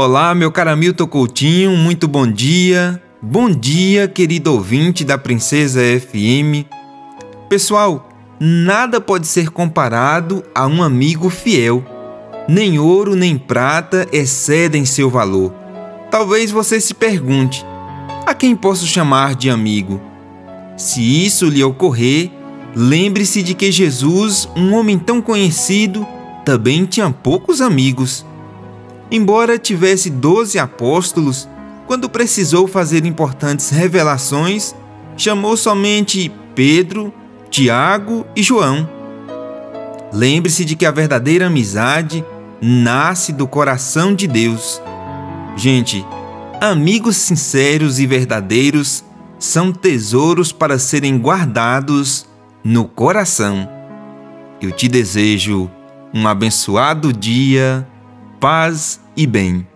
Olá, meu caro Hamilton Coutinho, muito bom dia. Bom dia, querido ouvinte da Princesa FM. Pessoal, nada pode ser comparado a um amigo fiel. Nem ouro nem prata excedem seu valor. Talvez você se pergunte: a quem posso chamar de amigo? Se isso lhe ocorrer, lembre-se de que Jesus, um homem tão conhecido, também tinha poucos amigos. Embora tivesse doze apóstolos, quando precisou fazer importantes revelações, chamou somente Pedro, Tiago e João. Lembre-se de que a verdadeira amizade nasce do coração de Deus. Gente, amigos sinceros e verdadeiros são tesouros para serem guardados no coração. Eu te desejo um abençoado dia paz e bem.